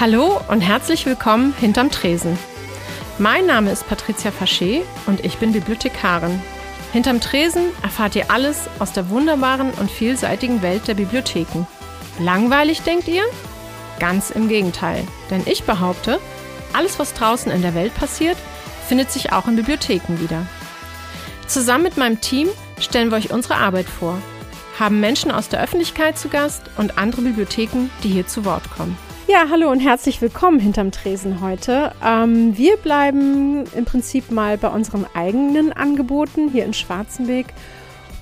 Hallo und herzlich willkommen hinterm Tresen. Mein Name ist Patricia Faché und ich bin Bibliothekarin. Hinterm Tresen erfahrt ihr alles aus der wunderbaren und vielseitigen Welt der Bibliotheken. Langweilig, denkt ihr? Ganz im Gegenteil, denn ich behaupte, alles, was draußen in der Welt passiert, findet sich auch in Bibliotheken wieder. Zusammen mit meinem Team stellen wir euch unsere Arbeit vor, haben Menschen aus der Öffentlichkeit zu Gast und andere Bibliotheken, die hier zu Wort kommen. Ja, hallo und herzlich willkommen hinterm Tresen heute. Ähm, wir bleiben im Prinzip mal bei unseren eigenen Angeboten hier in Schwarzenberg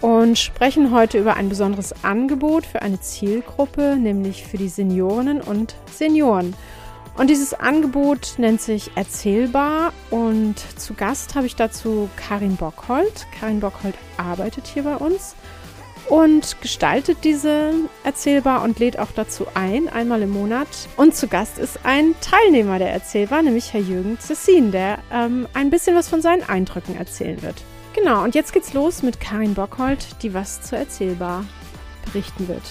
und sprechen heute über ein besonderes Angebot für eine Zielgruppe, nämlich für die Seniorinnen und Senioren. Und dieses Angebot nennt sich Erzählbar und zu Gast habe ich dazu Karin Bockhold. Karin Bockhold arbeitet hier bei uns und gestaltet diese Erzählbar und lädt auch dazu ein, einmal im Monat. Und zu Gast ist ein Teilnehmer der Erzählbar, nämlich Herr Jürgen Zessin, der ähm, ein bisschen was von seinen Eindrücken erzählen wird. Genau, und jetzt geht's los mit Karin Bockhold, die was zur Erzählbar berichten wird.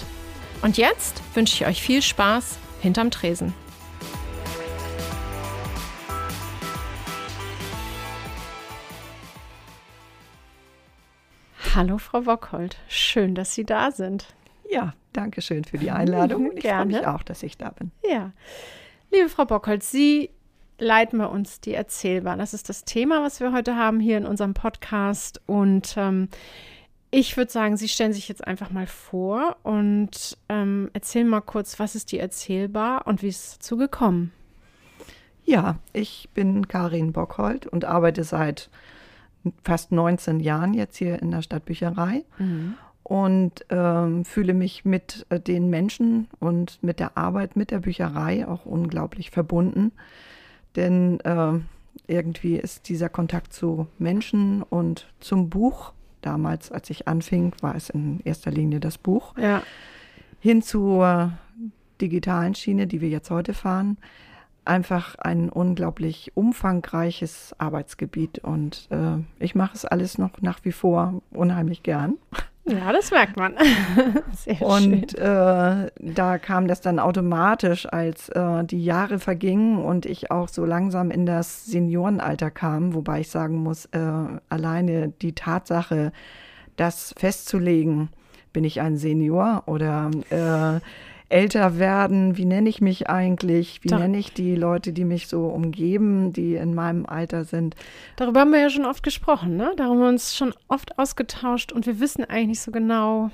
Und jetzt wünsche ich euch viel Spaß hinterm Tresen. Hallo, Frau Bockhold. Schön, dass Sie da sind. Ja, danke schön für die Einladung. Ich freue mich auch, dass ich da bin. Ja. Liebe Frau Bockhold, Sie leiten bei uns die Erzählbahn. Das ist das Thema, was wir heute haben hier in unserem Podcast. Und ähm, ich würde sagen, Sie stellen sich jetzt einfach mal vor und ähm, erzählen mal kurz, was ist die Erzählbar und wie ist es dazu gekommen? Ja, ich bin Karin Bockhold und arbeite seit fast 19 Jahren jetzt hier in der Stadtbücherei mhm. und ähm, fühle mich mit äh, den Menschen und mit der Arbeit mit der Bücherei auch unglaublich verbunden. Denn äh, irgendwie ist dieser Kontakt zu Menschen und zum Buch, damals als ich anfing, war es in erster Linie das Buch, ja. hin zur digitalen Schiene, die wir jetzt heute fahren, einfach ein unglaublich umfangreiches Arbeitsgebiet und äh, ich mache es alles noch nach wie vor unheimlich gern. Ja, das merkt man. Sehr und äh, da kam das dann automatisch, als äh, die Jahre vergingen und ich auch so langsam in das Seniorenalter kam, wobei ich sagen muss, äh, alleine die Tatsache, das festzulegen, bin ich ein Senior oder äh, älter werden, wie nenne ich mich eigentlich, wie nenne ich die Leute, die mich so umgeben, die in meinem Alter sind. Darüber haben wir ja schon oft gesprochen, ne? Darum haben wir uns schon oft ausgetauscht und wir wissen eigentlich nicht so genau.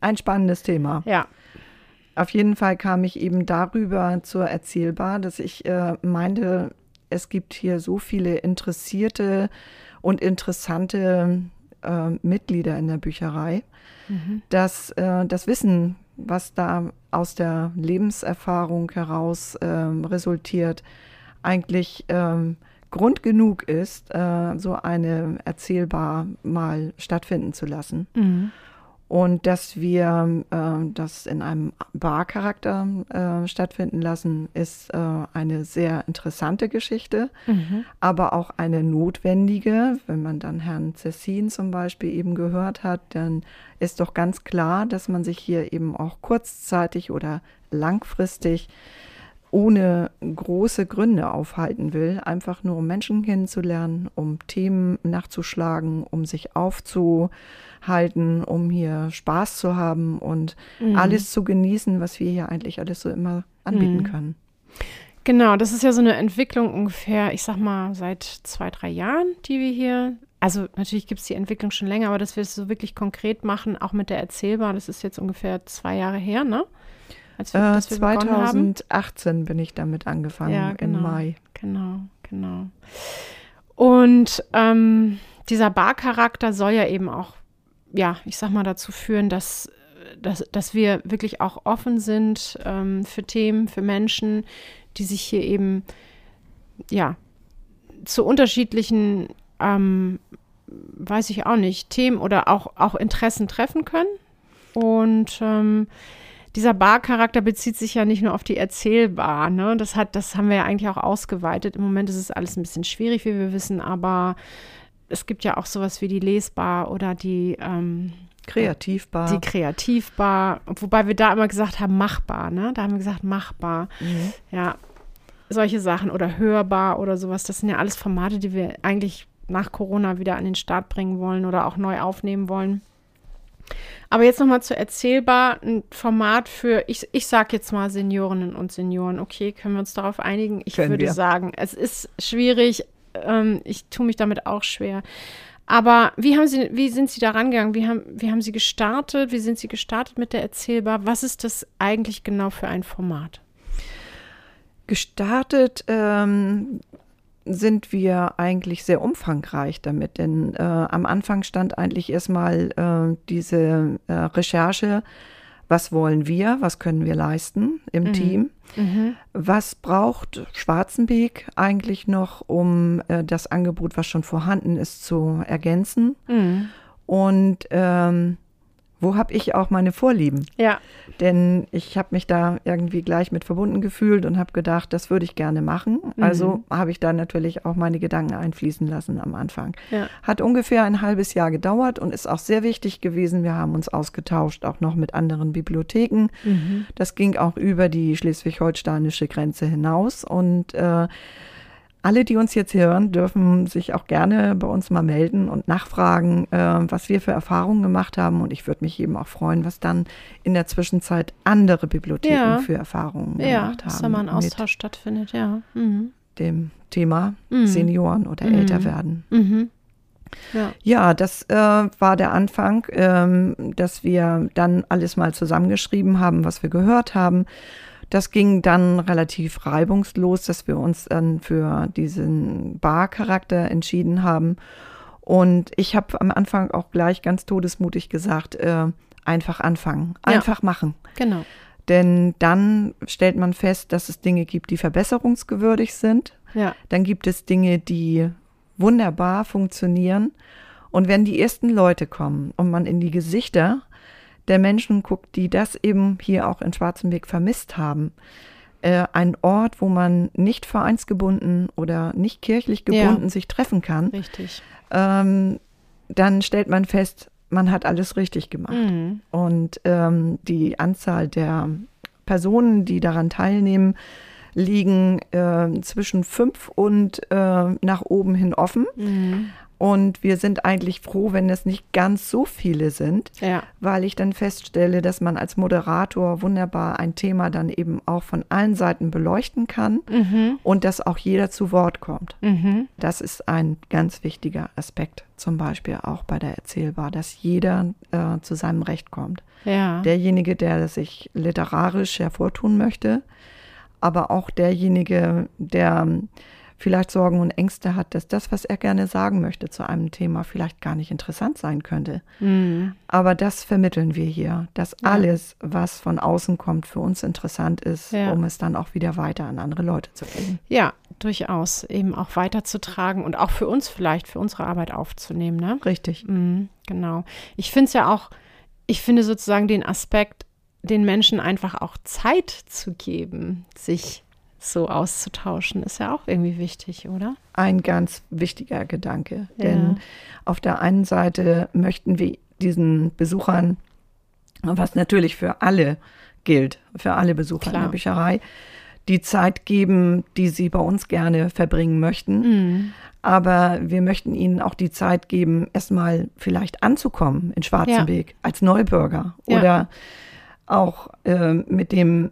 Ein spannendes Thema. Ja. Auf jeden Fall kam ich eben darüber zur Erzählbar, dass ich äh, meinte, es gibt hier so viele interessierte und interessante äh, Mitglieder in der Bücherei, mhm. dass äh, das Wissen was da aus der Lebenserfahrung heraus ähm, resultiert, eigentlich ähm, Grund genug ist, äh, so eine erzählbar mal stattfinden zu lassen. Mhm und dass wir äh, das in einem Barcharakter äh, stattfinden lassen, ist äh, eine sehr interessante Geschichte, mhm. aber auch eine notwendige. Wenn man dann Herrn Cessin zum Beispiel eben gehört hat, dann ist doch ganz klar, dass man sich hier eben auch kurzzeitig oder langfristig ohne große Gründe aufhalten will, einfach nur um Menschen kennenzulernen, um Themen nachzuschlagen, um sich aufzuhalten, um hier Spaß zu haben und mhm. alles zu genießen, was wir hier eigentlich alles so immer anbieten mhm. können. Genau, das ist ja so eine Entwicklung ungefähr, ich sag mal, seit zwei, drei Jahren, die wir hier also natürlich gibt es die Entwicklung schon länger, aber dass wir es so wirklich konkret machen, auch mit der Erzählbar, das ist jetzt ungefähr zwei Jahre her, ne? Als wir, äh, 2018 bin ich damit angefangen, ja, genau, im Mai. Genau, genau. Und ähm, dieser Barcharakter soll ja eben auch, ja, ich sag mal, dazu führen, dass, dass, dass wir wirklich auch offen sind ähm, für Themen, für Menschen, die sich hier eben, ja, zu unterschiedlichen, ähm, weiß ich auch nicht, Themen oder auch, auch Interessen treffen können. Und ähm, dieser Bar-Charakter bezieht sich ja nicht nur auf die Erzählbar. Ne? Das, hat, das haben wir ja eigentlich auch ausgeweitet. Im Moment ist es alles ein bisschen schwierig, wie wir wissen, aber es gibt ja auch sowas wie die Lesbar oder die ähm, Kreativbar. Die Kreativbar, wobei wir da immer gesagt haben, machbar, ne? Da haben wir gesagt, machbar. Mhm. Ja. solche Sachen oder hörbar oder sowas, das sind ja alles Formate, die wir eigentlich nach Corona wieder an den Start bringen wollen oder auch neu aufnehmen wollen. Aber jetzt nochmal zu erzählbar, ein Format für, ich, ich sage jetzt mal Seniorinnen und Senioren. Okay, können wir uns darauf einigen? Ich können würde wir. sagen, es ist schwierig. Ähm, ich tue mich damit auch schwer. Aber wie haben Sie, wie sind Sie da rangegangen? Wie haben, wie haben Sie gestartet? Wie sind Sie gestartet mit der Erzählbar? Was ist das eigentlich genau für ein Format? Gestartet ähm, sind wir eigentlich sehr umfangreich damit, denn äh, am Anfang stand eigentlich erstmal äh, diese äh, Recherche, was wollen wir, was können wir leisten im mhm. Team, mhm. was braucht Schwarzenbeek eigentlich noch, um äh, das Angebot, was schon vorhanden ist, zu ergänzen. Mhm. Und ähm, wo habe ich auch meine Vorlieben? Ja. Denn ich habe mich da irgendwie gleich mit verbunden gefühlt und habe gedacht, das würde ich gerne machen. Mhm. Also habe ich da natürlich auch meine Gedanken einfließen lassen am Anfang. Ja. Hat ungefähr ein halbes Jahr gedauert und ist auch sehr wichtig gewesen. Wir haben uns ausgetauscht, auch noch mit anderen Bibliotheken. Mhm. Das ging auch über die schleswig-holsteinische Grenze hinaus und äh, alle, die uns jetzt hören, dürfen sich auch gerne bei uns mal melden und nachfragen, äh, was wir für Erfahrungen gemacht haben. Und ich würde mich eben auch freuen, was dann in der Zwischenzeit andere Bibliotheken ja. für Erfahrungen ja, gemacht haben. Ja, dass da mal ein Austausch stattfindet, ja. Mhm. Dem Thema mhm. Senioren oder mhm. älter werden. Mhm. Ja. ja, das äh, war der Anfang, ähm, dass wir dann alles mal zusammengeschrieben haben, was wir gehört haben das ging dann relativ reibungslos, dass wir uns dann für diesen Bar-Charakter entschieden haben. Und ich habe am Anfang auch gleich ganz todesmutig gesagt, äh, einfach anfangen, einfach ja, machen. Genau. Denn dann stellt man fest, dass es Dinge gibt, die verbesserungsgewürdig sind. Ja. Dann gibt es Dinge, die wunderbar funktionieren. Und wenn die ersten Leute kommen und man in die Gesichter der Menschen guckt, die das eben hier auch in Schwarzenberg vermisst haben. Äh, ein Ort, wo man nicht vereinsgebunden oder nicht kirchlich gebunden ja. sich treffen kann. Richtig. Ähm, dann stellt man fest, man hat alles richtig gemacht. Mhm. Und ähm, die Anzahl der Personen, die daran teilnehmen, liegen äh, zwischen fünf und äh, nach oben hin offen. Mhm. Und wir sind eigentlich froh, wenn es nicht ganz so viele sind, ja. weil ich dann feststelle, dass man als Moderator wunderbar ein Thema dann eben auch von allen Seiten beleuchten kann mhm. und dass auch jeder zu Wort kommt. Mhm. Das ist ein ganz wichtiger Aspekt, zum Beispiel auch bei der Erzählbar, dass jeder äh, zu seinem Recht kommt. Ja. Derjenige, der sich literarisch hervortun möchte, aber auch derjenige, der vielleicht Sorgen und Ängste hat, dass das, was er gerne sagen möchte zu einem Thema, vielleicht gar nicht interessant sein könnte. Mhm. Aber das vermitteln wir hier, dass ja. alles, was von außen kommt, für uns interessant ist, ja. um es dann auch wieder weiter an andere Leute zu geben. Ja, durchaus eben auch weiterzutragen und auch für uns vielleicht, für unsere Arbeit aufzunehmen. Ne? Richtig. Mhm, genau. Ich finde es ja auch, ich finde sozusagen den Aspekt, den Menschen einfach auch Zeit zu geben, sich so auszutauschen, ist ja auch irgendwie wichtig, oder? Ein ganz wichtiger Gedanke. Ja. Denn auf der einen Seite möchten wir diesen Besuchern, was natürlich für alle gilt, für alle Besucher Klar. der Bücherei, die Zeit geben, die sie bei uns gerne verbringen möchten. Mhm. Aber wir möchten ihnen auch die Zeit geben, erstmal vielleicht anzukommen in Schwarzenberg ja. als Neubürger ja. oder auch äh, mit dem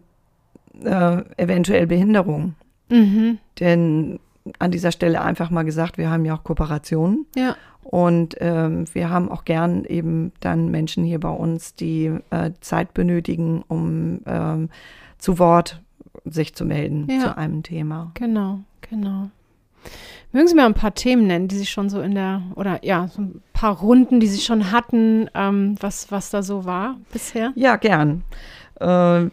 äh, eventuell Behinderung. Mhm. Denn an dieser Stelle einfach mal gesagt, wir haben ja auch Kooperationen. Ja. Und ähm, wir haben auch gern eben dann Menschen hier bei uns, die äh, Zeit benötigen, um ähm, zu Wort sich zu melden ja. zu einem Thema. Genau, genau. Mögen Sie mir ein paar Themen nennen, die Sie schon so in der, oder ja, so ein paar Runden, die Sie schon hatten, ähm, was, was da so war bisher? Ja, gern. Äh,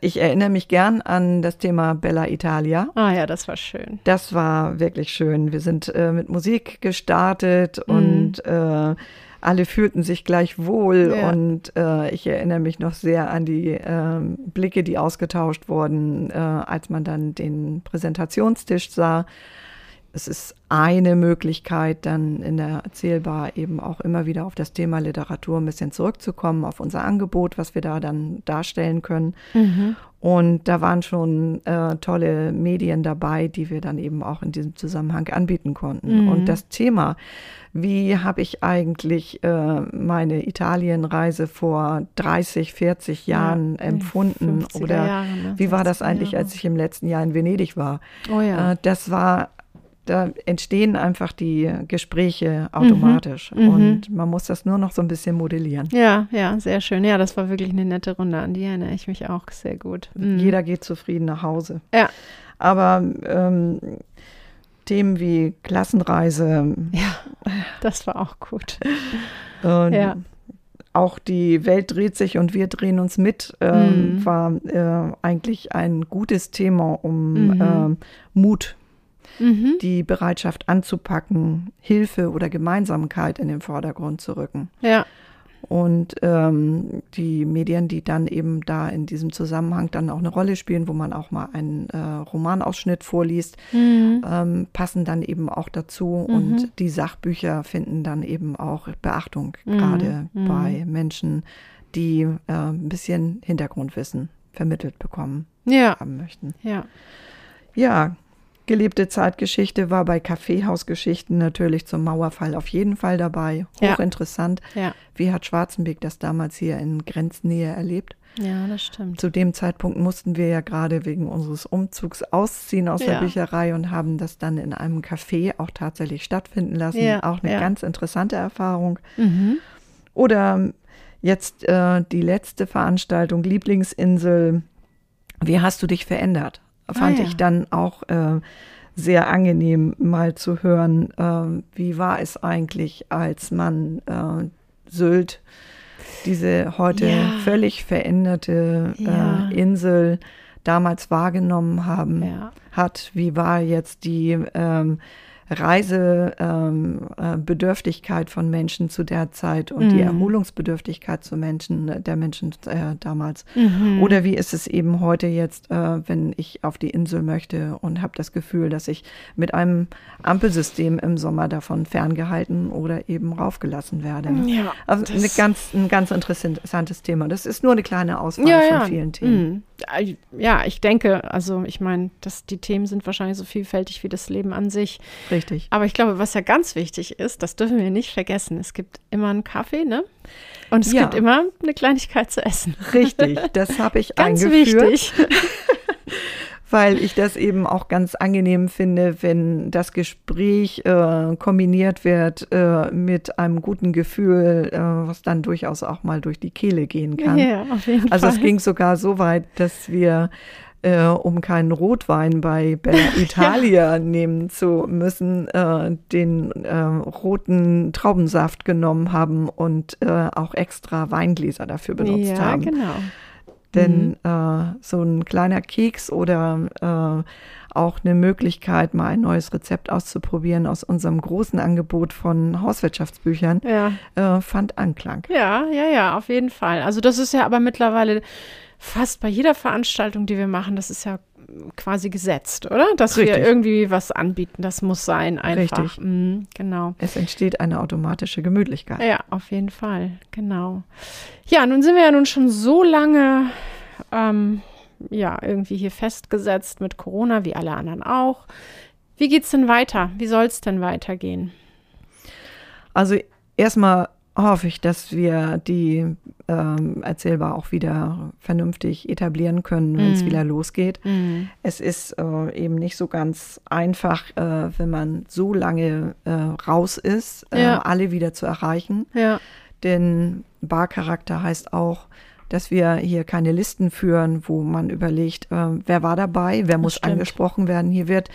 ich erinnere mich gern an das Thema Bella Italia. Ah ja, das war schön. Das war wirklich schön. Wir sind äh, mit Musik gestartet mhm. und äh, alle fühlten sich gleich wohl ja. und äh, ich erinnere mich noch sehr an die äh, Blicke, die ausgetauscht wurden, äh, als man dann den Präsentationstisch sah es ist eine Möglichkeit, dann in der Erzählbar eben auch immer wieder auf das Thema Literatur ein bisschen zurückzukommen, auf unser Angebot, was wir da dann darstellen können. Mhm. Und da waren schon äh, tolle Medien dabei, die wir dann eben auch in diesem Zusammenhang anbieten konnten. Mhm. Und das Thema, wie habe ich eigentlich äh, meine Italienreise vor 30, 40 Jahren Ja, empfunden? 50er Oder Jahre, ne? wie war das 60er eigentlich, Jahre. als ich im letzten Jahr in Venedig war? Oh ja. Äh, das war, da entstehen einfach die Gespräche automatisch. Mhm. Und man muss das nur noch so ein bisschen modellieren. ja, ja, sehr schön. Ja, das war wirklich eine nette Runde. An die erinnere ich mich auch sehr gut. Mhm. Jeder geht zufrieden nach Hause. Ja. Aber ähm, Themen wie Klassenreise, Ja, das war auch gut. äh, Ja. auch die Welt dreht sich und wir drehen uns mit, ähm, Mhm. war äh, eigentlich ein gutes Thema, um Mhm. ähm, Mut, Mhm. die Bereitschaft anzupacken, Hilfe oder Gemeinsamkeit in den Vordergrund zu rücken. Ja, Und ähm, die Medien, die dann eben da in diesem Zusammenhang dann auch eine Rolle spielen, wo man auch mal einen äh, Romanausschnitt vorliest, mhm. ähm, passen dann eben auch dazu Mhm. und die Sachbücher finden dann eben auch Beachtung, Mhm. gerade Mhm. bei Menschen, die äh, ein bisschen Hintergrundwissen vermittelt bekommen ja, haben möchten. ja. Ja, gelebte Zeitgeschichte war bei Kaffeehausgeschichten natürlich zum Mauerfall auf jeden Fall dabei. Ja. Hochinteressant. Ja, Wie hat Schwarzenbeck das damals hier in Grenznähe erlebt? ja, das stimmt. Zu dem Zeitpunkt mussten wir ja gerade wegen unseres Umzugs ausziehen aus der Ja. Bücherei und haben das dann in einem Café auch tatsächlich stattfinden lassen. Ja, auch eine ja. ganz interessante Erfahrung. Mhm. Oder jetzt äh, die letzte Veranstaltung, Lieblingsinsel. Wie hast du dich verändert? Fand Ah, ja. ich dann auch äh, sehr angenehm, mal zu hören, äh, wie war es eigentlich, als man äh, Sylt, diese heute Ja. völlig veränderte Ja. äh, Insel, damals wahrgenommen haben, Ja. hat. Wie war jetzt die ähm, Reisebedürftigkeit äh, Bedürftigkeit von Menschen zu der Zeit und die Mhm. Erholungsbedürftigkeit zu Menschen, äh, der Menschen äh, damals? Mhm. Oder wie ist es eben heute jetzt, äh, wenn ich auf die Insel möchte und habe das Gefühl, dass ich mit einem Ampelsystem im Sommer davon ferngehalten oder eben raufgelassen werde? Ja, Also eine ganz, ein ganz interessantes Thema. Das ist nur eine kleine Auswahl ja, von ja. vielen Themen. Mm. Ja, ich denke, also ich meine, dass die Themen sind wahrscheinlich so vielfältig wie das Leben an sich. Richtig. Aber ich glaube, was ja ganz wichtig ist, das dürfen wir nicht vergessen. Es gibt immer einen Kaffee, ne? Und es Ja. gibt immer eine Kleinigkeit zu essen. Richtig, das habe ich Ganz eingeführt. wichtig. weil ich das eben auch ganz angenehm finde, wenn das Gespräch äh, kombiniert wird äh, mit einem guten Gefühl, äh, was dann durchaus auch mal durch die Kehle gehen kann. Ja, auf jeden also Fall. es ging sogar so weit, dass wir äh, um keinen Rotwein bei Bella Italia nehmen zu müssen, äh, den äh, roten Traubensaft genommen haben und äh, auch extra Weingläser dafür benutzt ja, haben. genau. Denn äh, so ein kleiner Keks oder äh, auch eine Möglichkeit, mal ein neues Rezept auszuprobieren aus unserem großen Angebot von Hauswirtschaftsbüchern, Ja. äh, fand Anklang. Ja, ja, ja, auf jeden Fall. Also das ist ja aber mittlerweile fast bei jeder Veranstaltung, die wir machen, das ist ja quasi gesetzt, oder? Dass wir Richtig. irgendwie was anbieten, das muss sein einfach. Richtig. Mhm, genau. Es entsteht eine automatische Gemütlichkeit. Ja, auf jeden Fall, genau. Ja, nun sind wir ja nun schon so lange ähm, ja, irgendwie hier festgesetzt mit Corona, wie alle anderen auch. Wie geht's denn weiter? Wie soll es denn weitergehen? Also erstmal hoffe ich, dass wir die ähm, Erzählbar auch wieder vernünftig etablieren können, wenn es Mhm. wieder losgeht. Mhm. Es ist äh, eben nicht so ganz einfach, äh, wenn man so lange äh, raus ist, äh, Ja. alle wieder zu erreichen. Ja, Denn Barcharakter heißt auch, dass wir hier keine Listen führen, wo man überlegt, äh, wer war dabei, wer muss stimmt. angesprochen werden. Hier wird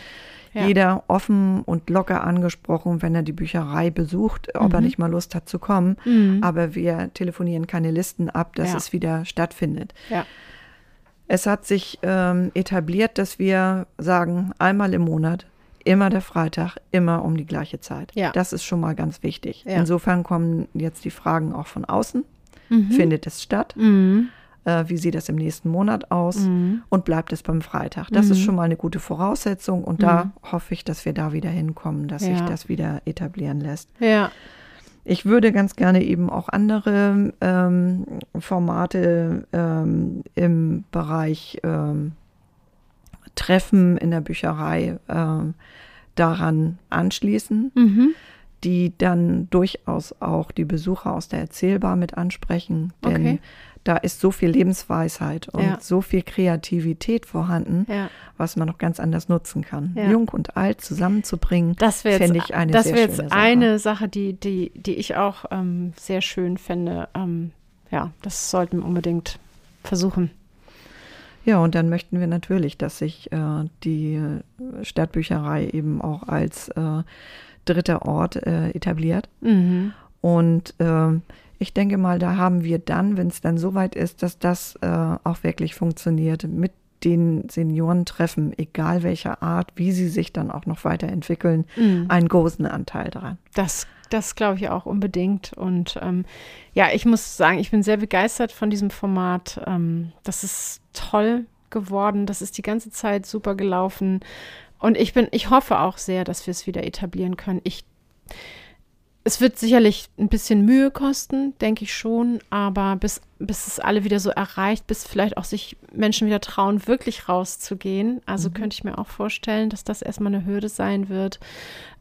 Ja. jeder offen und locker angesprochen, wenn er die Bücherei besucht, ob er Mhm. nicht mal Lust hat zu kommen. Mhm. Aber wir telefonieren keine Listen ab, dass Ja. es wieder stattfindet. ja. Es hat sich ähm, etabliert, dass wir sagen, einmal im Monat, immer der Freitag, immer um die gleiche Zeit. Ja. Das ist schon mal ganz wichtig. Ja. Insofern kommen jetzt die Fragen auch von außen. Mhm. Findet es statt? Mhm. Äh, wie sieht das im nächsten Monat aus? Mhm. Und bleibt es beim Freitag? Das ist Mhm. schon mal eine gute Voraussetzung. Und da hoffe ich, dass wir da wieder hinkommen, dass sich Ja. das wieder etablieren lässt. Ja, ich würde ganz gerne eben auch andere ähm, Formate ähm, im Bereich ähm, Treffen in der Bücherei ähm, daran anschließen, Mhm. die dann durchaus auch die Besucher aus der Erzählbar mit ansprechen. Denn Okay. Da ist so viel Lebensweisheit und Ja. so viel Kreativität vorhanden, Ja. was man noch ganz anders nutzen kann. Ja. Jung und alt zusammenzubringen, Das wäre fände jetzt, ich eine das wär jetzt Sache. eine Sache, die, die, die ich auch ähm, sehr schön fände. Ähm, ja, das sollten wir unbedingt versuchen. Ja, und dann möchten wir natürlich, dass sich äh, die äh, Stadtbücherei eben auch als äh, dritter Ort äh, etabliert. Mhm. Und ähm, ich denke mal, da haben wir dann, wenn es dann soweit ist, dass das äh, auch wirklich funktioniert, mit den Seniorentreffen, egal welcher Art, wie sie sich dann auch noch weiterentwickeln, Mhm. einen großen Anteil daran. Das, das glaube ich auch unbedingt. Und ähm, ja, ich muss sagen, ich bin sehr begeistert von diesem Format. Ähm, das ist toll geworden. Das ist die ganze Zeit super gelaufen. Und ich bin, ich hoffe auch sehr, dass wir es wieder etablieren können. Ich, es wird sicherlich ein bisschen Mühe kosten, denke ich schon, aber bis, bis es alle wieder so erreicht, bis vielleicht auch sich Menschen wieder trauen, wirklich rauszugehen. Also könnte ich mir auch vorstellen, dass das erstmal eine Hürde sein wird.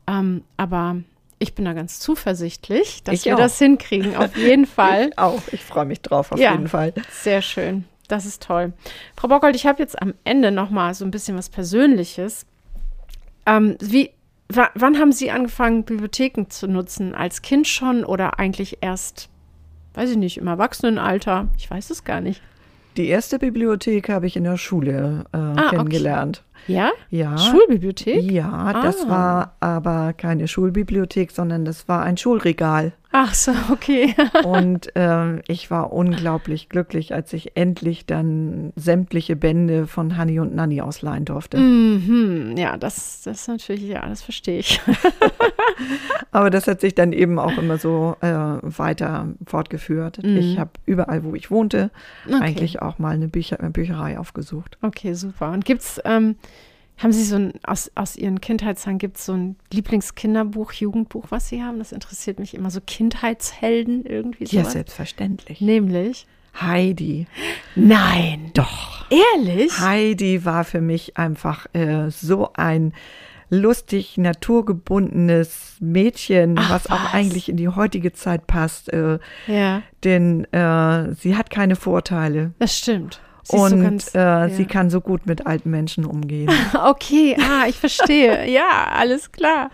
Ähm, aber ich bin da ganz zuversichtlich, dass Ich wir auch. das hinkriegen, auf jeden Fall. Ich auch. Ich freue mich drauf, auf Ja. jeden Fall. Sehr schön. Das ist toll. Frau Bockhold, ich habe jetzt am Ende noch mal so ein bisschen was Persönliches. Ähm, wie, wann haben Sie angefangen, Bibliotheken zu nutzen? Als Kind schon oder eigentlich erst, weiß ich nicht, im Erwachsenenalter? Ich weiß es gar nicht. Die erste Bibliothek habe ich in der Schule äh, Ah, kennengelernt. Ja? Ja. Schulbibliothek? Ja, das Ah. war aber keine Schulbibliothek, sondern das war ein Schulregal. Ach so, okay. Und ähm, ich war unglaublich glücklich, als ich endlich dann sämtliche Bände von Hanni und Nanni ausleihen durfte. mhm. Ja, das, das ist natürlich, ja, das verstehe ich. Aber das hat sich dann eben auch immer so äh, weiter fortgeführt. Mhm. Ich habe überall, wo ich wohnte, Okay. eigentlich auch mal eine Bücher eine Bücherei aufgesucht. Okay, super. Und gibt's, ähm, haben Sie so ein, aus, aus Ihren Kindheitstagen, gibt es so ein Lieblingskinderbuch, Jugendbuch, was Sie haben? Das interessiert mich immer, so Kindheitshelden irgendwie Ja, sowas. selbstverständlich. Nämlich? Heidi. Nein. Doch. Ehrlich? Heidi war für mich einfach äh, so ein lustig, naturgebundenes Mädchen, Ach, was auch was? eigentlich in die heutige Zeit passt. Äh, Ja, denn äh, sie hat keine Vorteile. das stimmt. Sie und so ganz, äh, ja. sie kann so gut mit alten Menschen umgehen. Okay, ah, ich verstehe. ja, alles klar.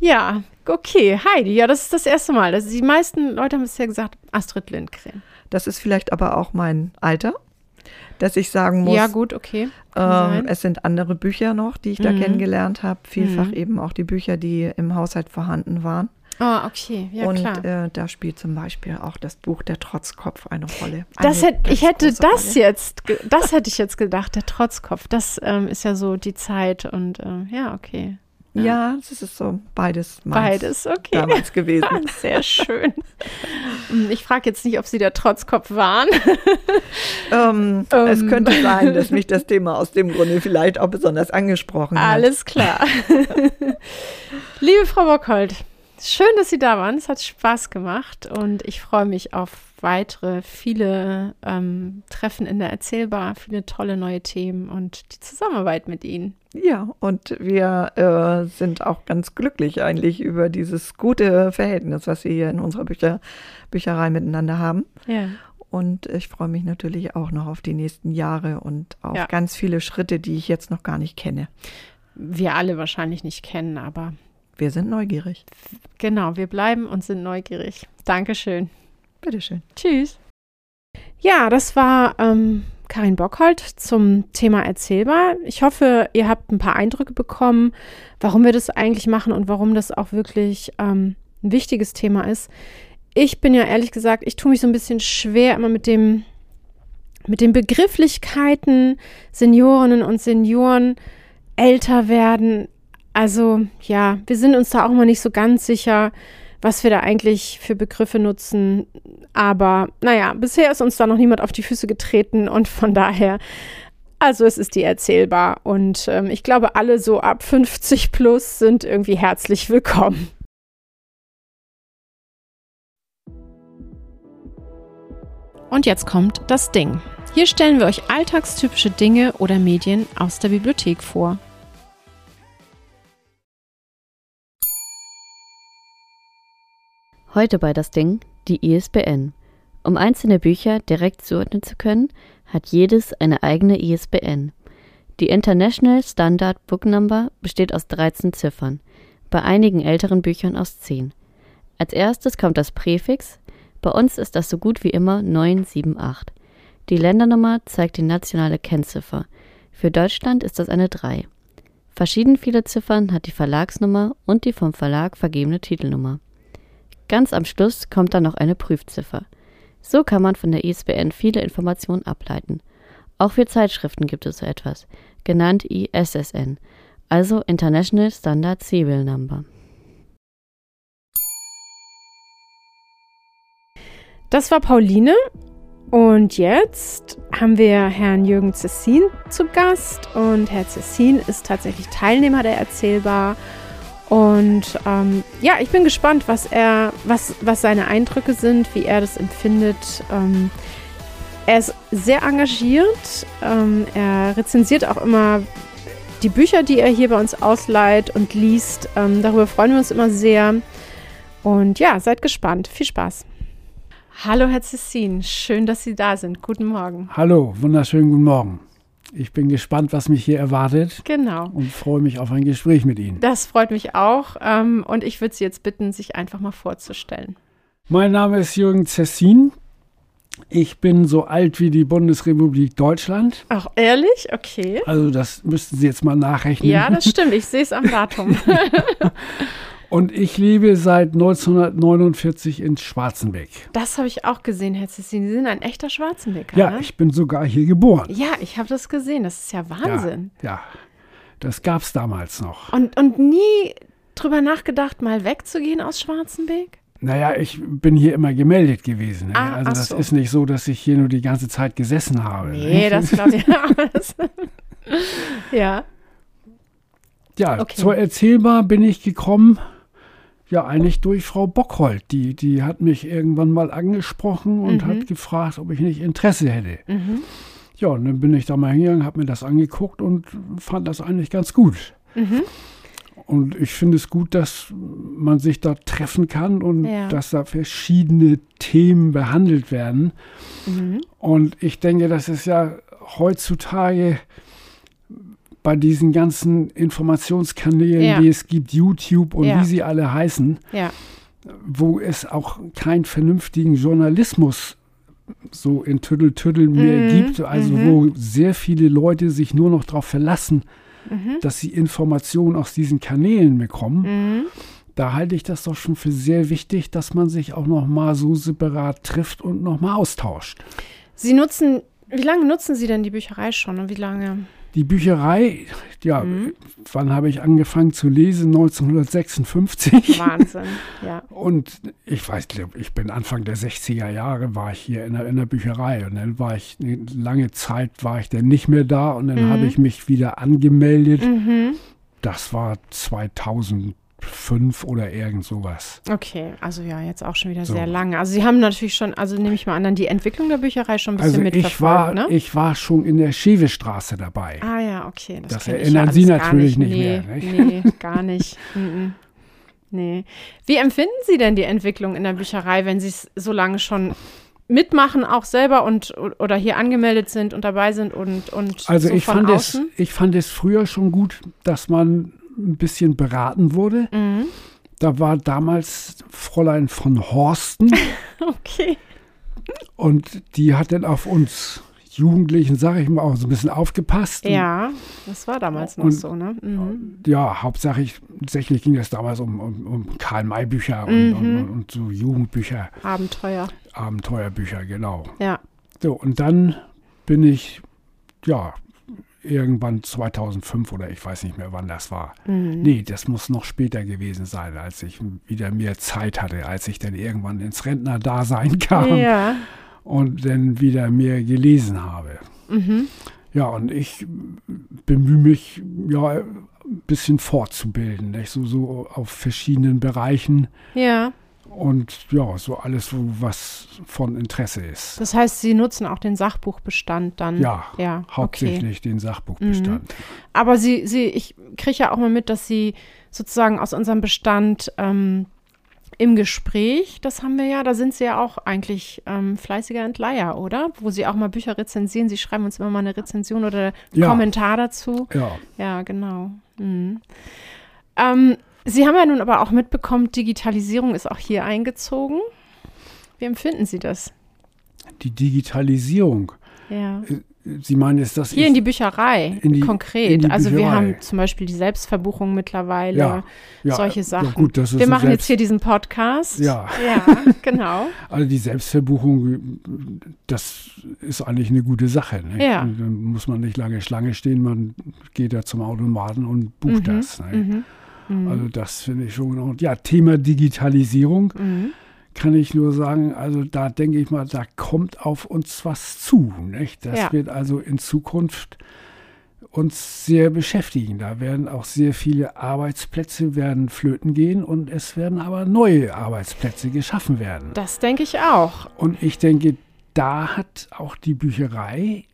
Ja, okay. Heidi, ja, das ist das erste Mal. Das, die meisten Leute haben bisher gesagt, Astrid Lindgren. Das ist vielleicht aber auch mein Alter, dass ich sagen muss, Ja, gut, okay. Ähm, es sind andere Bücher noch, die ich da Mhm. kennengelernt habe. Vielfach Mhm. eben auch die Bücher, die im Haushalt vorhanden waren. Ah, okay, ja, und klar. äh, da spielt zum Beispiel auch das Buch Der Trotzkopf eine Rolle. Das Eine hätte, ich hätte das Rolle. jetzt, das hätte ich jetzt gedacht, der Trotzkopf. Das ähm, ist ja so die Zeit und äh, ja, okay. Ja, das ist so beides Beides, okay. damals gewesen. Sehr schön. Hm, Ich frage jetzt nicht, ob Sie der Trotzkopf waren. ähm, Ähm. Es könnte sein, dass mich das Thema aus dem Grunde vielleicht auch besonders angesprochen hat. Alles klar. Liebe Frau Bockhold, schön, dass Sie da waren. Es hat Spaß gemacht und ich freue mich auf weitere, viele ähm, Treffen in der Erzählbar, viele tolle neue Themen und die Zusammenarbeit mit Ihnen. Ja, und wir äh, sind auch ganz glücklich eigentlich über dieses gute Verhältnis, was wir hier in unserer Bücher, Bücherei miteinander haben. Ja. Und ich freue mich natürlich auch noch auf die nächsten Jahre und auf Ja. ganz viele Schritte, die ich jetzt noch gar nicht kenne. Wir alle wahrscheinlich nicht kennen, aber Wir sind neugierig. genau, wir bleiben und sind neugierig. Dankeschön. Bitteschön. Tschüss. Ja, das war ähm, Karin Bockhold zum Thema Erzählbar. Ich hoffe, ihr habt ein paar Eindrücke bekommen, warum wir das eigentlich machen und warum das auch wirklich ähm, ein wichtiges Thema ist. Ich bin ja ehrlich gesagt, ich tue mich so ein bisschen schwer immer mit dem mit den Begrifflichkeiten Seniorinnen und Senioren älter werden. Also ja, wir sind uns da auch mal nicht so ganz sicher, was wir da eigentlich für Begriffe nutzen. Aber naja, bisher ist uns da noch niemand auf die Füße getreten und von daher, also es ist die erzählbar. Und ähm, ich glaube, alle so ab 50 plus sind irgendwie herzlich willkommen. Und jetzt kommt das Ding. Hier stellen wir euch alltagstypische Dinge oder Medien aus der Bibliothek vor. Heute bei das Ding die ISBN. Um einzelne Bücher direkt zuordnen zu können, hat jedes eine eigene ISBN. Die International Standard Book Number besteht aus 13 Ziffern, bei einigen älteren Büchern aus 10. Als erstes kommt das Präfix, bei uns ist das so gut wie immer 978. Die Ländernummer zeigt die nationale Kennziffer. Für Deutschland ist das eine 3. Verschieden viele Ziffern hat die Verlagsnummer und die vom Verlag vergebene Titelnummer. Ganz am Schluss kommt dann noch eine Prüfziffer. So kann man von der ISBN viele Informationen ableiten. Auch für Zeitschriften gibt es so etwas, genannt ISSN, also International Standard Serial Number. Das war Pauline und jetzt haben wir Herrn Jürgen Cessin zu Gast und Herr Cessin ist tatsächlich Teilnehmer der Erzählbar und ähm, ja, ich bin gespannt, was er, was, was seine Eindrücke sind, wie er das empfindet. Ähm, er ist sehr engagiert. Ähm, er rezensiert auch immer die Bücher, die er hier bei uns ausleiht und liest. Ähm, darüber freuen wir uns immer sehr. Und ja, seid gespannt. Viel Spaß. Hallo, Herr Cessin. Schön, dass Sie da sind. Guten Morgen. Hallo, wunderschönen guten Morgen. Ich bin gespannt, was mich hier erwartet. Genau. Und freue mich auf ein Gespräch mit Ihnen. Das freut mich auch. Ähm, und ich würde Sie jetzt bitten, sich einfach mal vorzustellen. Mein Name ist Jürgen Cessin. Ich bin so alt wie die Bundesrepublik Deutschland. Ach, ehrlich? Okay. Also das müssten Sie jetzt mal nachrechnen. Ja, das stimmt. Ich sehe es am Datum. Und ich lebe seit 1949 in Schwarzenbeck. Das habe ich auch gesehen, Herr Cecil. Sie sind ein echter Schwarzenbecker. Ja, ne? ich bin sogar hier geboren. Ja, ich habe das gesehen. Das ist ja Wahnsinn. Ja, ja. das gab es damals noch. Und, und nie drüber nachgedacht, mal wegzugehen aus Schwarzenbeck? Naja, ich bin hier immer gemeldet gewesen. Ne? Ah, also das so. ist nicht so, dass ich hier nur die ganze Zeit gesessen habe. Nee, ne? das glaube ich. Ja. Ja, Okay. zur Erzählbar bin ich gekommen, ja, eigentlich durch Frau Bockhold. Die, die hat mich irgendwann mal angesprochen und Mhm. hat gefragt, ob ich nicht Interesse hätte. Mhm. Ja, und dann bin ich da mal hingegangen, habe mir das angeguckt und fand das eigentlich ganz gut. Mhm. Und ich finde es gut, dass man sich da treffen kann und Ja. dass da verschiedene Themen behandelt werden. Mhm. Und ich denke, das ist ja heutzutage bei diesen ganzen Informationskanälen, Ja. die es gibt, YouTube und Ja. wie sie alle heißen, Ja. wo es auch keinen vernünftigen Journalismus so in Tüdel-Tüdel mehr Mhm, gibt, also mhm. wo sehr viele Leute sich nur noch darauf verlassen, Mhm. dass sie Informationen aus diesen Kanälen bekommen. Mhm. Da halte ich das doch schon für sehr wichtig, dass man sich auch noch mal so separat trifft und noch mal austauscht. Sie nutzen, wie lange nutzen Sie denn die Bücherei schon und wie lange? Die Bücherei, ja, Mhm. wann habe ich angefangen zu lesen? 1956. Wahnsinn, ja. Und ich weiß, ich bin Anfang der 60er Jahre, war ich hier in der, in der Bücherei. Und dann war ich, eine lange Zeit war ich dann nicht mehr da. Und dann Mhm. habe ich mich wieder angemeldet. Mhm. Das war 2005 oder irgend sowas. Okay, also ja, jetzt auch schon wieder So. sehr lange. Also Sie haben natürlich schon, also nehme ich mal an, dann die Entwicklung der Bücherei schon ein bisschen Also mitverfolgt, ich war, ne? ich war schon in der Schewestraße dabei. ah ja, okay. Das, Das erinnern ja Sie natürlich nicht nee, mehr, nicht? Nee, gar nicht. Mhm. Nee. Wie empfinden Sie denn die Entwicklung in der Bücherei, wenn Sie es so lange schon mitmachen, auch selber und oder hier angemeldet sind und dabei sind und, und Also so ich fand, es, außen? ich fand es früher schon gut, dass man ein bisschen beraten wurde. Mhm. Da war damals Fräulein von Horsten Okay. und die hat dann auf uns Jugendlichen, sage ich mal, auch so ein bisschen aufgepasst. Ja, das war damals noch Und- so, ne? Mhm. Ja, hauptsächlich tatsächlich ging es damals um, um, um Karl-May-Bücher und, Mhm. und, und so Jugendbücher, Abenteuer. Abenteuerbücher, genau. Ja. So, und dann bin ich, ja, irgendwann 2005 oder ich weiß nicht mehr, wann das war. Mhm. Nee, das muss noch später gewesen sein, als ich wieder mehr Zeit hatte, als ich dann irgendwann ins Rentnerdasein kam Ja. und dann wieder mehr gelesen habe. Mhm. Ja, und ich bemühe mich, ja, ein bisschen fortzubilden, nicht? So, so auf verschiedenen Bereichen. Ja. Und ja, so alles, was von Interesse ist. Das heißt, Sie nutzen auch den Sachbuchbestand dann? Ja, ja hauptsächlich okay. den Sachbuchbestand. Mhm. Aber Sie, Sie, ich kriege ja auch mal mit, dass Sie sozusagen aus unserem Bestand ähm, im Gespräch, das haben wir ja, da sind Sie ja auch eigentlich ähm, fleißiger Entleiher, oder? Wo Sie auch mal Bücher rezensieren. Sie schreiben uns immer mal eine Rezension oder einen ja. Kommentar dazu. Ja. Ja, genau. Mhm. Ähm, Sie haben ja nun aber auch mitbekommen, Digitalisierung ist auch hier eingezogen. Wie empfinden Sie das? Die Digitalisierung. Ja. Äh, Sie meinen, ist das hier in die Bücherei in die, konkret? Die also Bücherei. wir haben zum Beispiel die Selbstverbuchung mittlerweile, ja, ja, solche Sachen. Ja, gut, das ist wir machen jetzt hier diesen Podcast. Ja, ja genau. Also die Selbstverbuchung, das ist eigentlich eine gute Sache. Ne? Ja. Dann muss man nicht lange Schlange stehen, man geht da zum Automaten und bucht mhm, das. Ne? Mhm. Mhm. Also das finde ich schon. Und ja, Thema Digitalisierung mhm. kann ich nur sagen, also da denke ich mal, da kommt auf uns was zu. Nicht? Das ja. wird also in Zukunft uns sehr beschäftigen. Da werden auch sehr viele Arbeitsplätze werden flöten gehen und es werden aber neue Arbeitsplätze geschaffen werden. Das denke ich auch. Und ich denke, da hat auch die Bücherei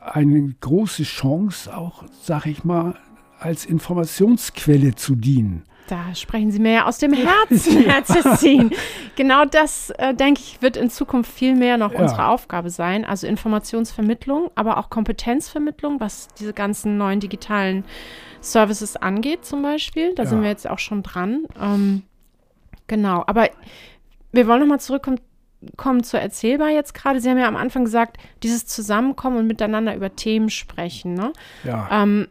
eine große Chance, auch, sag ich mal, als Informationsquelle zu dienen. Da sprechen Sie mir ja aus dem Herzen, Herr Cecin. Genau das, äh, denke ich, wird in Zukunft viel mehr noch ja. unsere Aufgabe sein. Also Informationsvermittlung, aber auch Kompetenzvermittlung, was diese ganzen neuen digitalen Services angeht zum Beispiel. Da ja. sind wir jetzt auch schon dran. Ähm, genau, aber wir wollen nochmal zurückkommen kommen zur Erzählbar jetzt gerade. Sie haben ja am Anfang gesagt, dieses Zusammenkommen und miteinander über Themen sprechen. Ne? Ja. Ähm,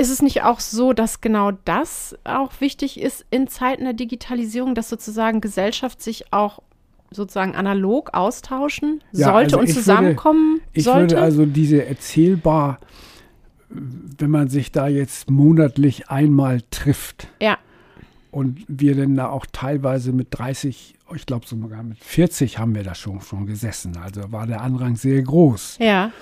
ist es nicht auch so, dass genau das auch wichtig ist in Zeiten der Digitalisierung, dass sozusagen Gesellschaft sich auch sozusagen analog austauschen ja, sollte also und zusammenkommen würde, ich sollte? Ich würde also diese erzählbar, wenn man sich da jetzt monatlich einmal trifft. Ja. Und wir dann da auch teilweise mit 30, ich glaube sogar mit 40 haben wir da schon, schon gesessen. Also war der Andrang sehr groß. Ja.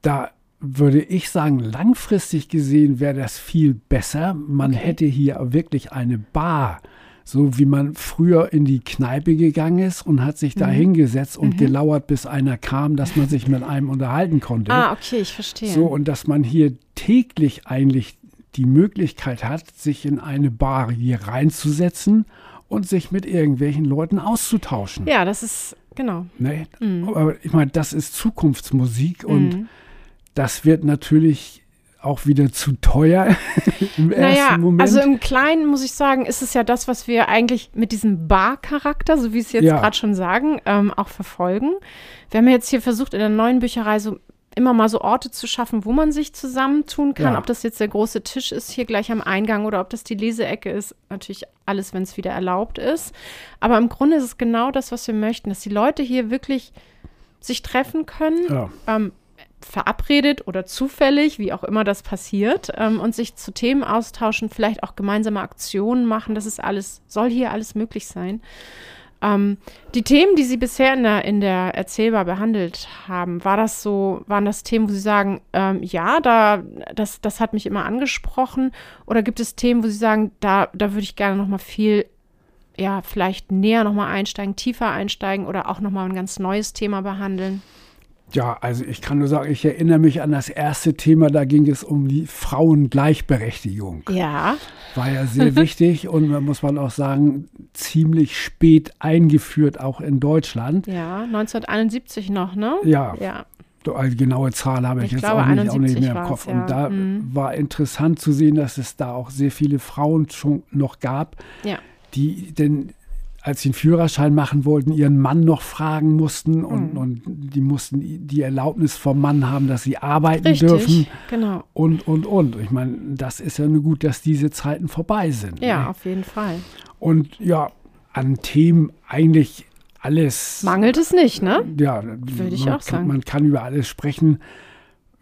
Da würde ich sagen, langfristig gesehen wäre das viel besser. Man okay. hätte hier wirklich eine Bar, so wie man früher in die Kneipe gegangen ist und hat sich da mhm. hingesetzt und mhm. gelauert, bis einer kam, dass man sich mit einem unterhalten konnte. Ah, okay, ich verstehe. So, und dass man hier täglich eigentlich die Möglichkeit hat, sich in eine Bar hier reinzusetzen und sich mit irgendwelchen Leuten auszutauschen. Ja, das ist, genau. Ne? Mhm. Aber ich meine, das ist Zukunftsmusik und mhm das wird natürlich auch wieder zu teuer im naja, ersten Moment. Also im Kleinen muss ich sagen, ist es ja das, was wir eigentlich mit diesem Bar-Charakter, so wie Sie jetzt ja. gerade schon sagen, ähm, auch verfolgen. Wir haben jetzt hier versucht, in der neuen Bücherei so immer mal so Orte zu schaffen, wo man sich zusammentun kann. Ja. Ob das jetzt der große Tisch ist hier gleich am Eingang oder ob das die Leseecke ist. Natürlich alles, wenn es wieder erlaubt ist. Aber im Grunde ist es genau das, was wir möchten, dass die Leute hier wirklich sich treffen können. Ja. Ähm, verabredet oder zufällig, wie auch immer das passiert, ähm, und sich zu Themen austauschen, vielleicht auch gemeinsame Aktionen machen. Das ist alles, soll hier alles möglich sein. Ähm, die Themen, die Sie bisher in der, in der Erzählbar behandelt haben, war das so, waren das Themen, wo Sie sagen, ähm, ja, da, das, das hat mich immer angesprochen? Oder gibt es Themen, wo Sie sagen, da, da würde ich gerne noch mal viel ja, vielleicht näher nochmal einsteigen, tiefer einsteigen oder auch nochmal ein ganz neues Thema behandeln? Ja, also ich kann nur sagen, ich erinnere mich an das erste Thema, da ging es um die Frauengleichberechtigung. Ja. War ja sehr wichtig und muss man auch sagen, ziemlich spät eingeführt, auch in Deutschland. Ja, 1971 noch, ne? Ja. Ja. Eine genaue Zahl habe ich, ich jetzt glaube, auch, nicht, auch, nicht, mehr im Kopf. Ja. Und da mhm. war interessant zu sehen, dass es da auch sehr viele Frauen schon noch gab, ja. die denn als sie einen Führerschein machen wollten, ihren Mann noch fragen mussten und, mhm. und die mussten die Erlaubnis vom Mann haben, dass sie arbeiten Richtig, dürfen. Genau. Und, und, und. Ich meine, das ist ja nur gut, dass diese Zeiten vorbei sind. Ja, ne? auf jeden Fall. Und ja, an Themen eigentlich alles. Mangelt es nicht, ne? Ja, würde ich auch sagen. Man kann über alles sprechen.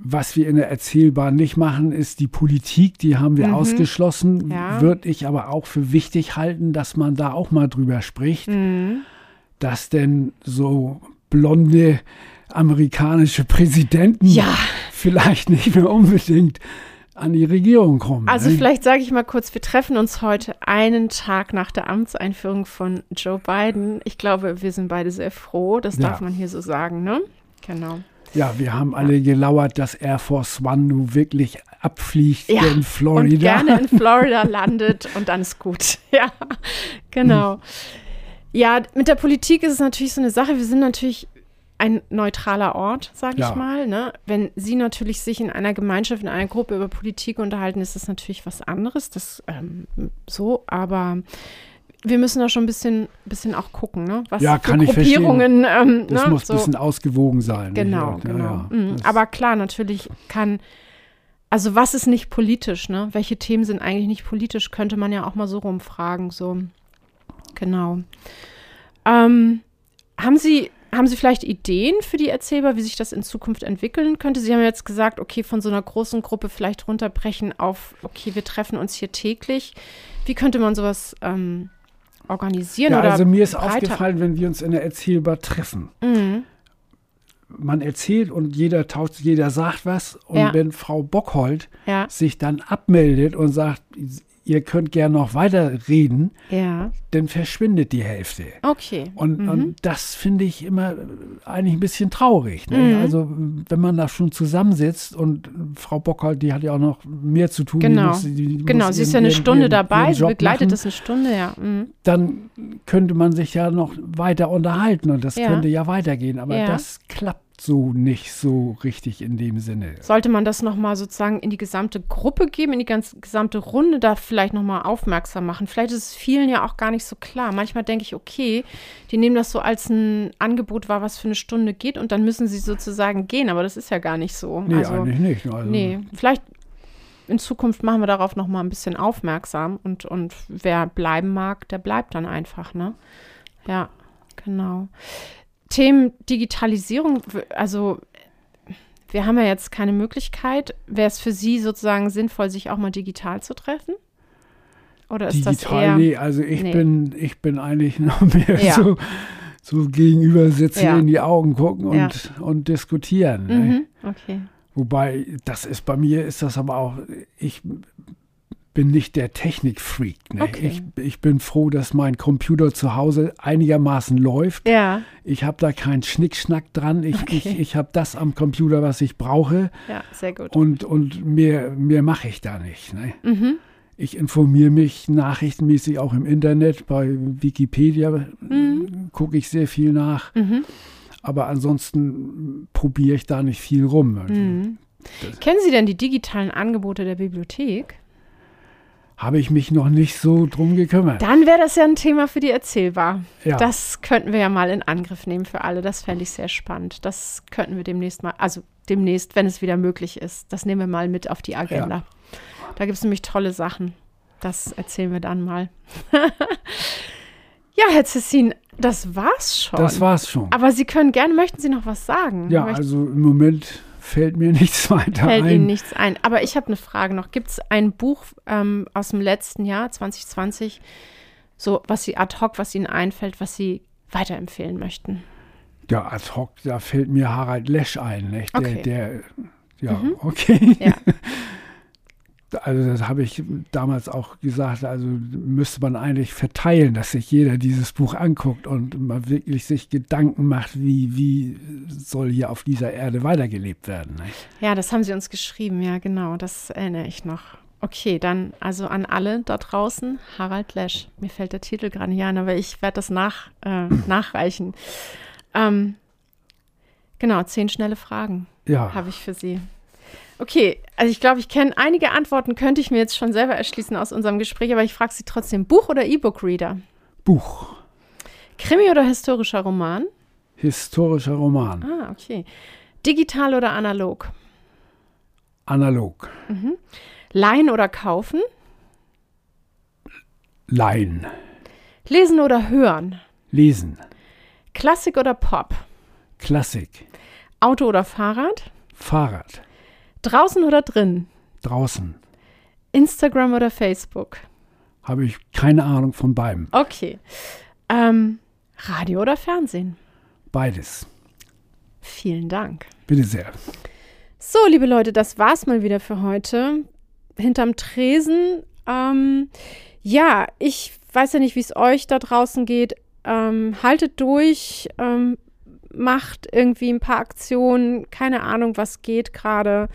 Was wir in der Erzählbahn nicht machen, ist die Politik, die haben wir mhm. ausgeschlossen. Ja. Würde ich aber auch für wichtig halten, dass man da auch mal drüber spricht, mhm. dass denn so blonde amerikanische Präsidenten ja. vielleicht nicht mehr unbedingt an die Regierung kommen. Also ne? vielleicht sage ich mal kurz, wir treffen uns heute einen Tag nach der Amtseinführung von Joe Biden. Ich glaube, wir sind beide sehr froh. Das Ja. darf man hier so sagen, ne? Genau. Ja, wir haben alle gelauert, dass Air Force One nun wirklich abfliegt Ja, in Florida. Und gerne in Florida landet und dann ist gut. Ja, genau. Ja, mit der Politik ist es natürlich so eine Sache. Wir sind natürlich ein neutraler Ort, sage ich Ja. mal. Ne? Wenn Sie natürlich sich in einer Gemeinschaft, in einer Gruppe über Politik unterhalten, ist das natürlich was anderes. Das ähm, so, aber wir müssen da schon ein bisschen, bisschen auch gucken, ne? was Ja, für kann ich verstehen. Ähm, das ne? muss so. ein bisschen ausgewogen sein. Genau, Ja, genau. ja, Mhm. Aber klar, natürlich kann, also was ist nicht politisch, ne? Welche Themen sind eigentlich nicht politisch, könnte man ja auch mal so rumfragen, so. Genau. Ähm, haben Sie, haben Sie vielleicht Ideen für die Erzählbar, wie sich das in Zukunft entwickeln könnte? Sie haben jetzt gesagt, okay, von so einer großen Gruppe vielleicht runterbrechen auf, okay, wir treffen uns hier täglich. Wie könnte man sowas ähm, organisieren ja, oder also mir ist breiter- aufgefallen, wenn wir uns in der Erzählbar treffen. Mhm. Man erzählt und jeder tauscht, jeder sagt was. Und Ja. wenn Frau Bockhold Ja, sich dann abmeldet und sagt, ihr könnt gerne noch weiter reden, ja, dann verschwindet die Hälfte. okay. Und, Mhm. und das finde ich immer eigentlich ein bisschen traurig. Ne? Mhm. Also wenn man da schon zusammensitzt und Frau Bockhold, die hat ja auch noch mehr zu tun. Genau. muss- Genau, sie ist ja eine ihren- Stunde ihren- dabei, ihren sie begleitet machen. das eine Stunde, ja. Mhm. Dann könnte man sich ja noch weiter unterhalten und das Ja. könnte ja weitergehen. Aber Ja. das klappt so nicht so richtig in dem Sinne. Sollte man das nochmal sozusagen in die gesamte Gruppe geben, in die ganze gesamte Runde da vielleicht nochmal aufmerksam machen? Vielleicht ist es vielen ja auch gar nicht so klar. Manchmal denke ich, okay, die nehmen das so als ein Angebot wahr, was für eine Stunde geht und dann müssen sie sozusagen gehen, aber das ist ja gar nicht so. Nee, also, eigentlich nicht. Also, nee, vielleicht in Zukunft machen wir darauf nochmal ein bisschen aufmerksam und, und wer bleiben mag, der bleibt dann einfach, ne? Ja, genau. Themen Digitalisierung, also wir haben ja jetzt keine Möglichkeit. Wäre es für Sie sozusagen sinnvoll, sich auch mal digital zu treffen? Oder ist das Digital, eher nee, also ich nee. bin, ich bin eigentlich noch mehr Ja. so, so gegenüber sitzen, Ja. in die Augen gucken und, Ja. und diskutieren. Ne? Mhm, okay. Wobei, das ist bei mir, ist das aber auch, ich bin nicht der Technikfreak. Ne? Okay. Ich, ich bin froh, dass mein Computer zu Hause einigermaßen läuft. Ja, Ich habe da keinen Schnickschnack dran. Ich, Okay. ich, ich habe das am Computer, was ich brauche. ja, sehr gut. Und, und mehr, mehr mache ich da nicht. Ne? Mhm. Ich informiere mich nachrichtenmäßig auch im Internet. Bei Wikipedia Mhm. gucke ich sehr viel nach. Mhm. Aber ansonsten probiere ich da nicht viel rum. Also Mhm. Kennen Sie denn die digitalen Angebote der Bibliothek? Habe ich mich noch nicht so drum gekümmert. Dann wäre das ja ein Thema für die Erzählbar. ja. Das könnten wir ja mal in Angriff nehmen für alle. Das fände ich sehr spannend. Das könnten wir demnächst mal, also demnächst, wenn es wieder möglich ist. Das nehmen wir mal mit auf die Agenda. Da gibt es nämlich tolle Sachen. Das erzählen wir dann mal. ja, Herr Cessin, das war's schon. das war's schon. Aber Sie können gerne, möchten Sie noch was sagen? ja, Möchten- also im Moment fällt mir nichts weiter fällt ein. Ihnen nichts ein. Aber ich habe eine Frage noch. Gibt es ein Buch ähm, aus dem letzten Jahr, 2020, so was Sie ad hoc, was Ihnen einfällt, was Sie weiterempfehlen möchten? Ja, ad hoc, da fällt mir Harald Lesch ein. Nicht? Der, Okay. der, ja, Mhm. okay. Ja. Also das habe ich damals auch gesagt, also müsste man eigentlich verteilen, dass sich jeder dieses Buch anguckt und mal wirklich sich Gedanken macht, wie, wie soll hier auf dieser Erde weitergelebt werden. Nicht? Ja, das haben Sie uns geschrieben, ja, genau, das erinnere ich noch. Okay, dann also an alle da draußen, Harald Lesch. Mir fällt der Titel gerade nicht ein, aber ich werde das nach, äh, nachreichen. Ähm, genau, zehn schnelle Fragen Ja, habe ich für Sie. Okay, also ich glaube, ich kenne einige Antworten, könnte ich mir jetzt schon selber erschließen aus unserem Gespräch, aber ich frage Sie trotzdem, Buch oder E-Book-Reader? Buch, Krimi oder historischer Roman? historischer Roman, Ah, okay. Digital oder analog? analog, Leihen oder kaufen? Laien, Lesen oder hören? lesen, Klassik oder Pop? Klassik, Auto oder Fahrrad? Fahrrad, Draußen oder drin? draußen. Instagram oder Facebook? Habe ich keine Ahnung von beidem. Okay. Ähm, Radio oder Fernsehen? Beides. Vielen Dank. Bitte sehr. So, liebe Leute, das war's mal wieder für heute. hinterm Tresen. Ähm, ja, ich weiß ja nicht, wie es euch da draußen geht. Ähm, haltet durch, ähm, macht irgendwie ein paar Aktionen, keine Ahnung, was geht gerade.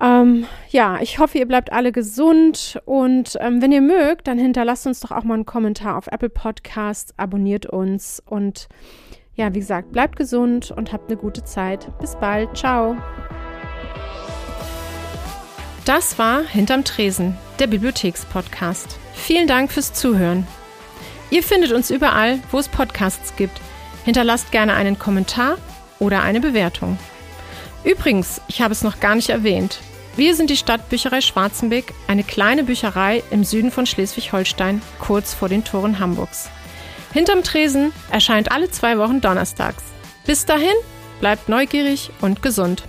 Ähm, ja, ich hoffe, ihr bleibt alle gesund und ähm, wenn ihr mögt, dann hinterlasst uns doch auch mal einen Kommentar auf Apple Podcasts, abonniert uns und ja, wie gesagt, bleibt gesund und habt eine gute Zeit. Bis bald, ciao. Das war Hinterm Tresen, der Bibliothekspodcast. Vielen Dank fürs Zuhören. Ihr findet uns überall, wo es Podcasts gibt. Hinterlasst gerne einen Kommentar oder eine Bewertung. Übrigens, ich habe es noch gar nicht erwähnt. Wir sind die Stadtbücherei Schwarzenbeck, eine kleine Bücherei im Süden von Schleswig-Holstein, kurz vor den Toren Hamburgs. Hinterm Tresen erscheint alle zwei Wochen donnerstags. Bis dahin, bleibt neugierig und gesund.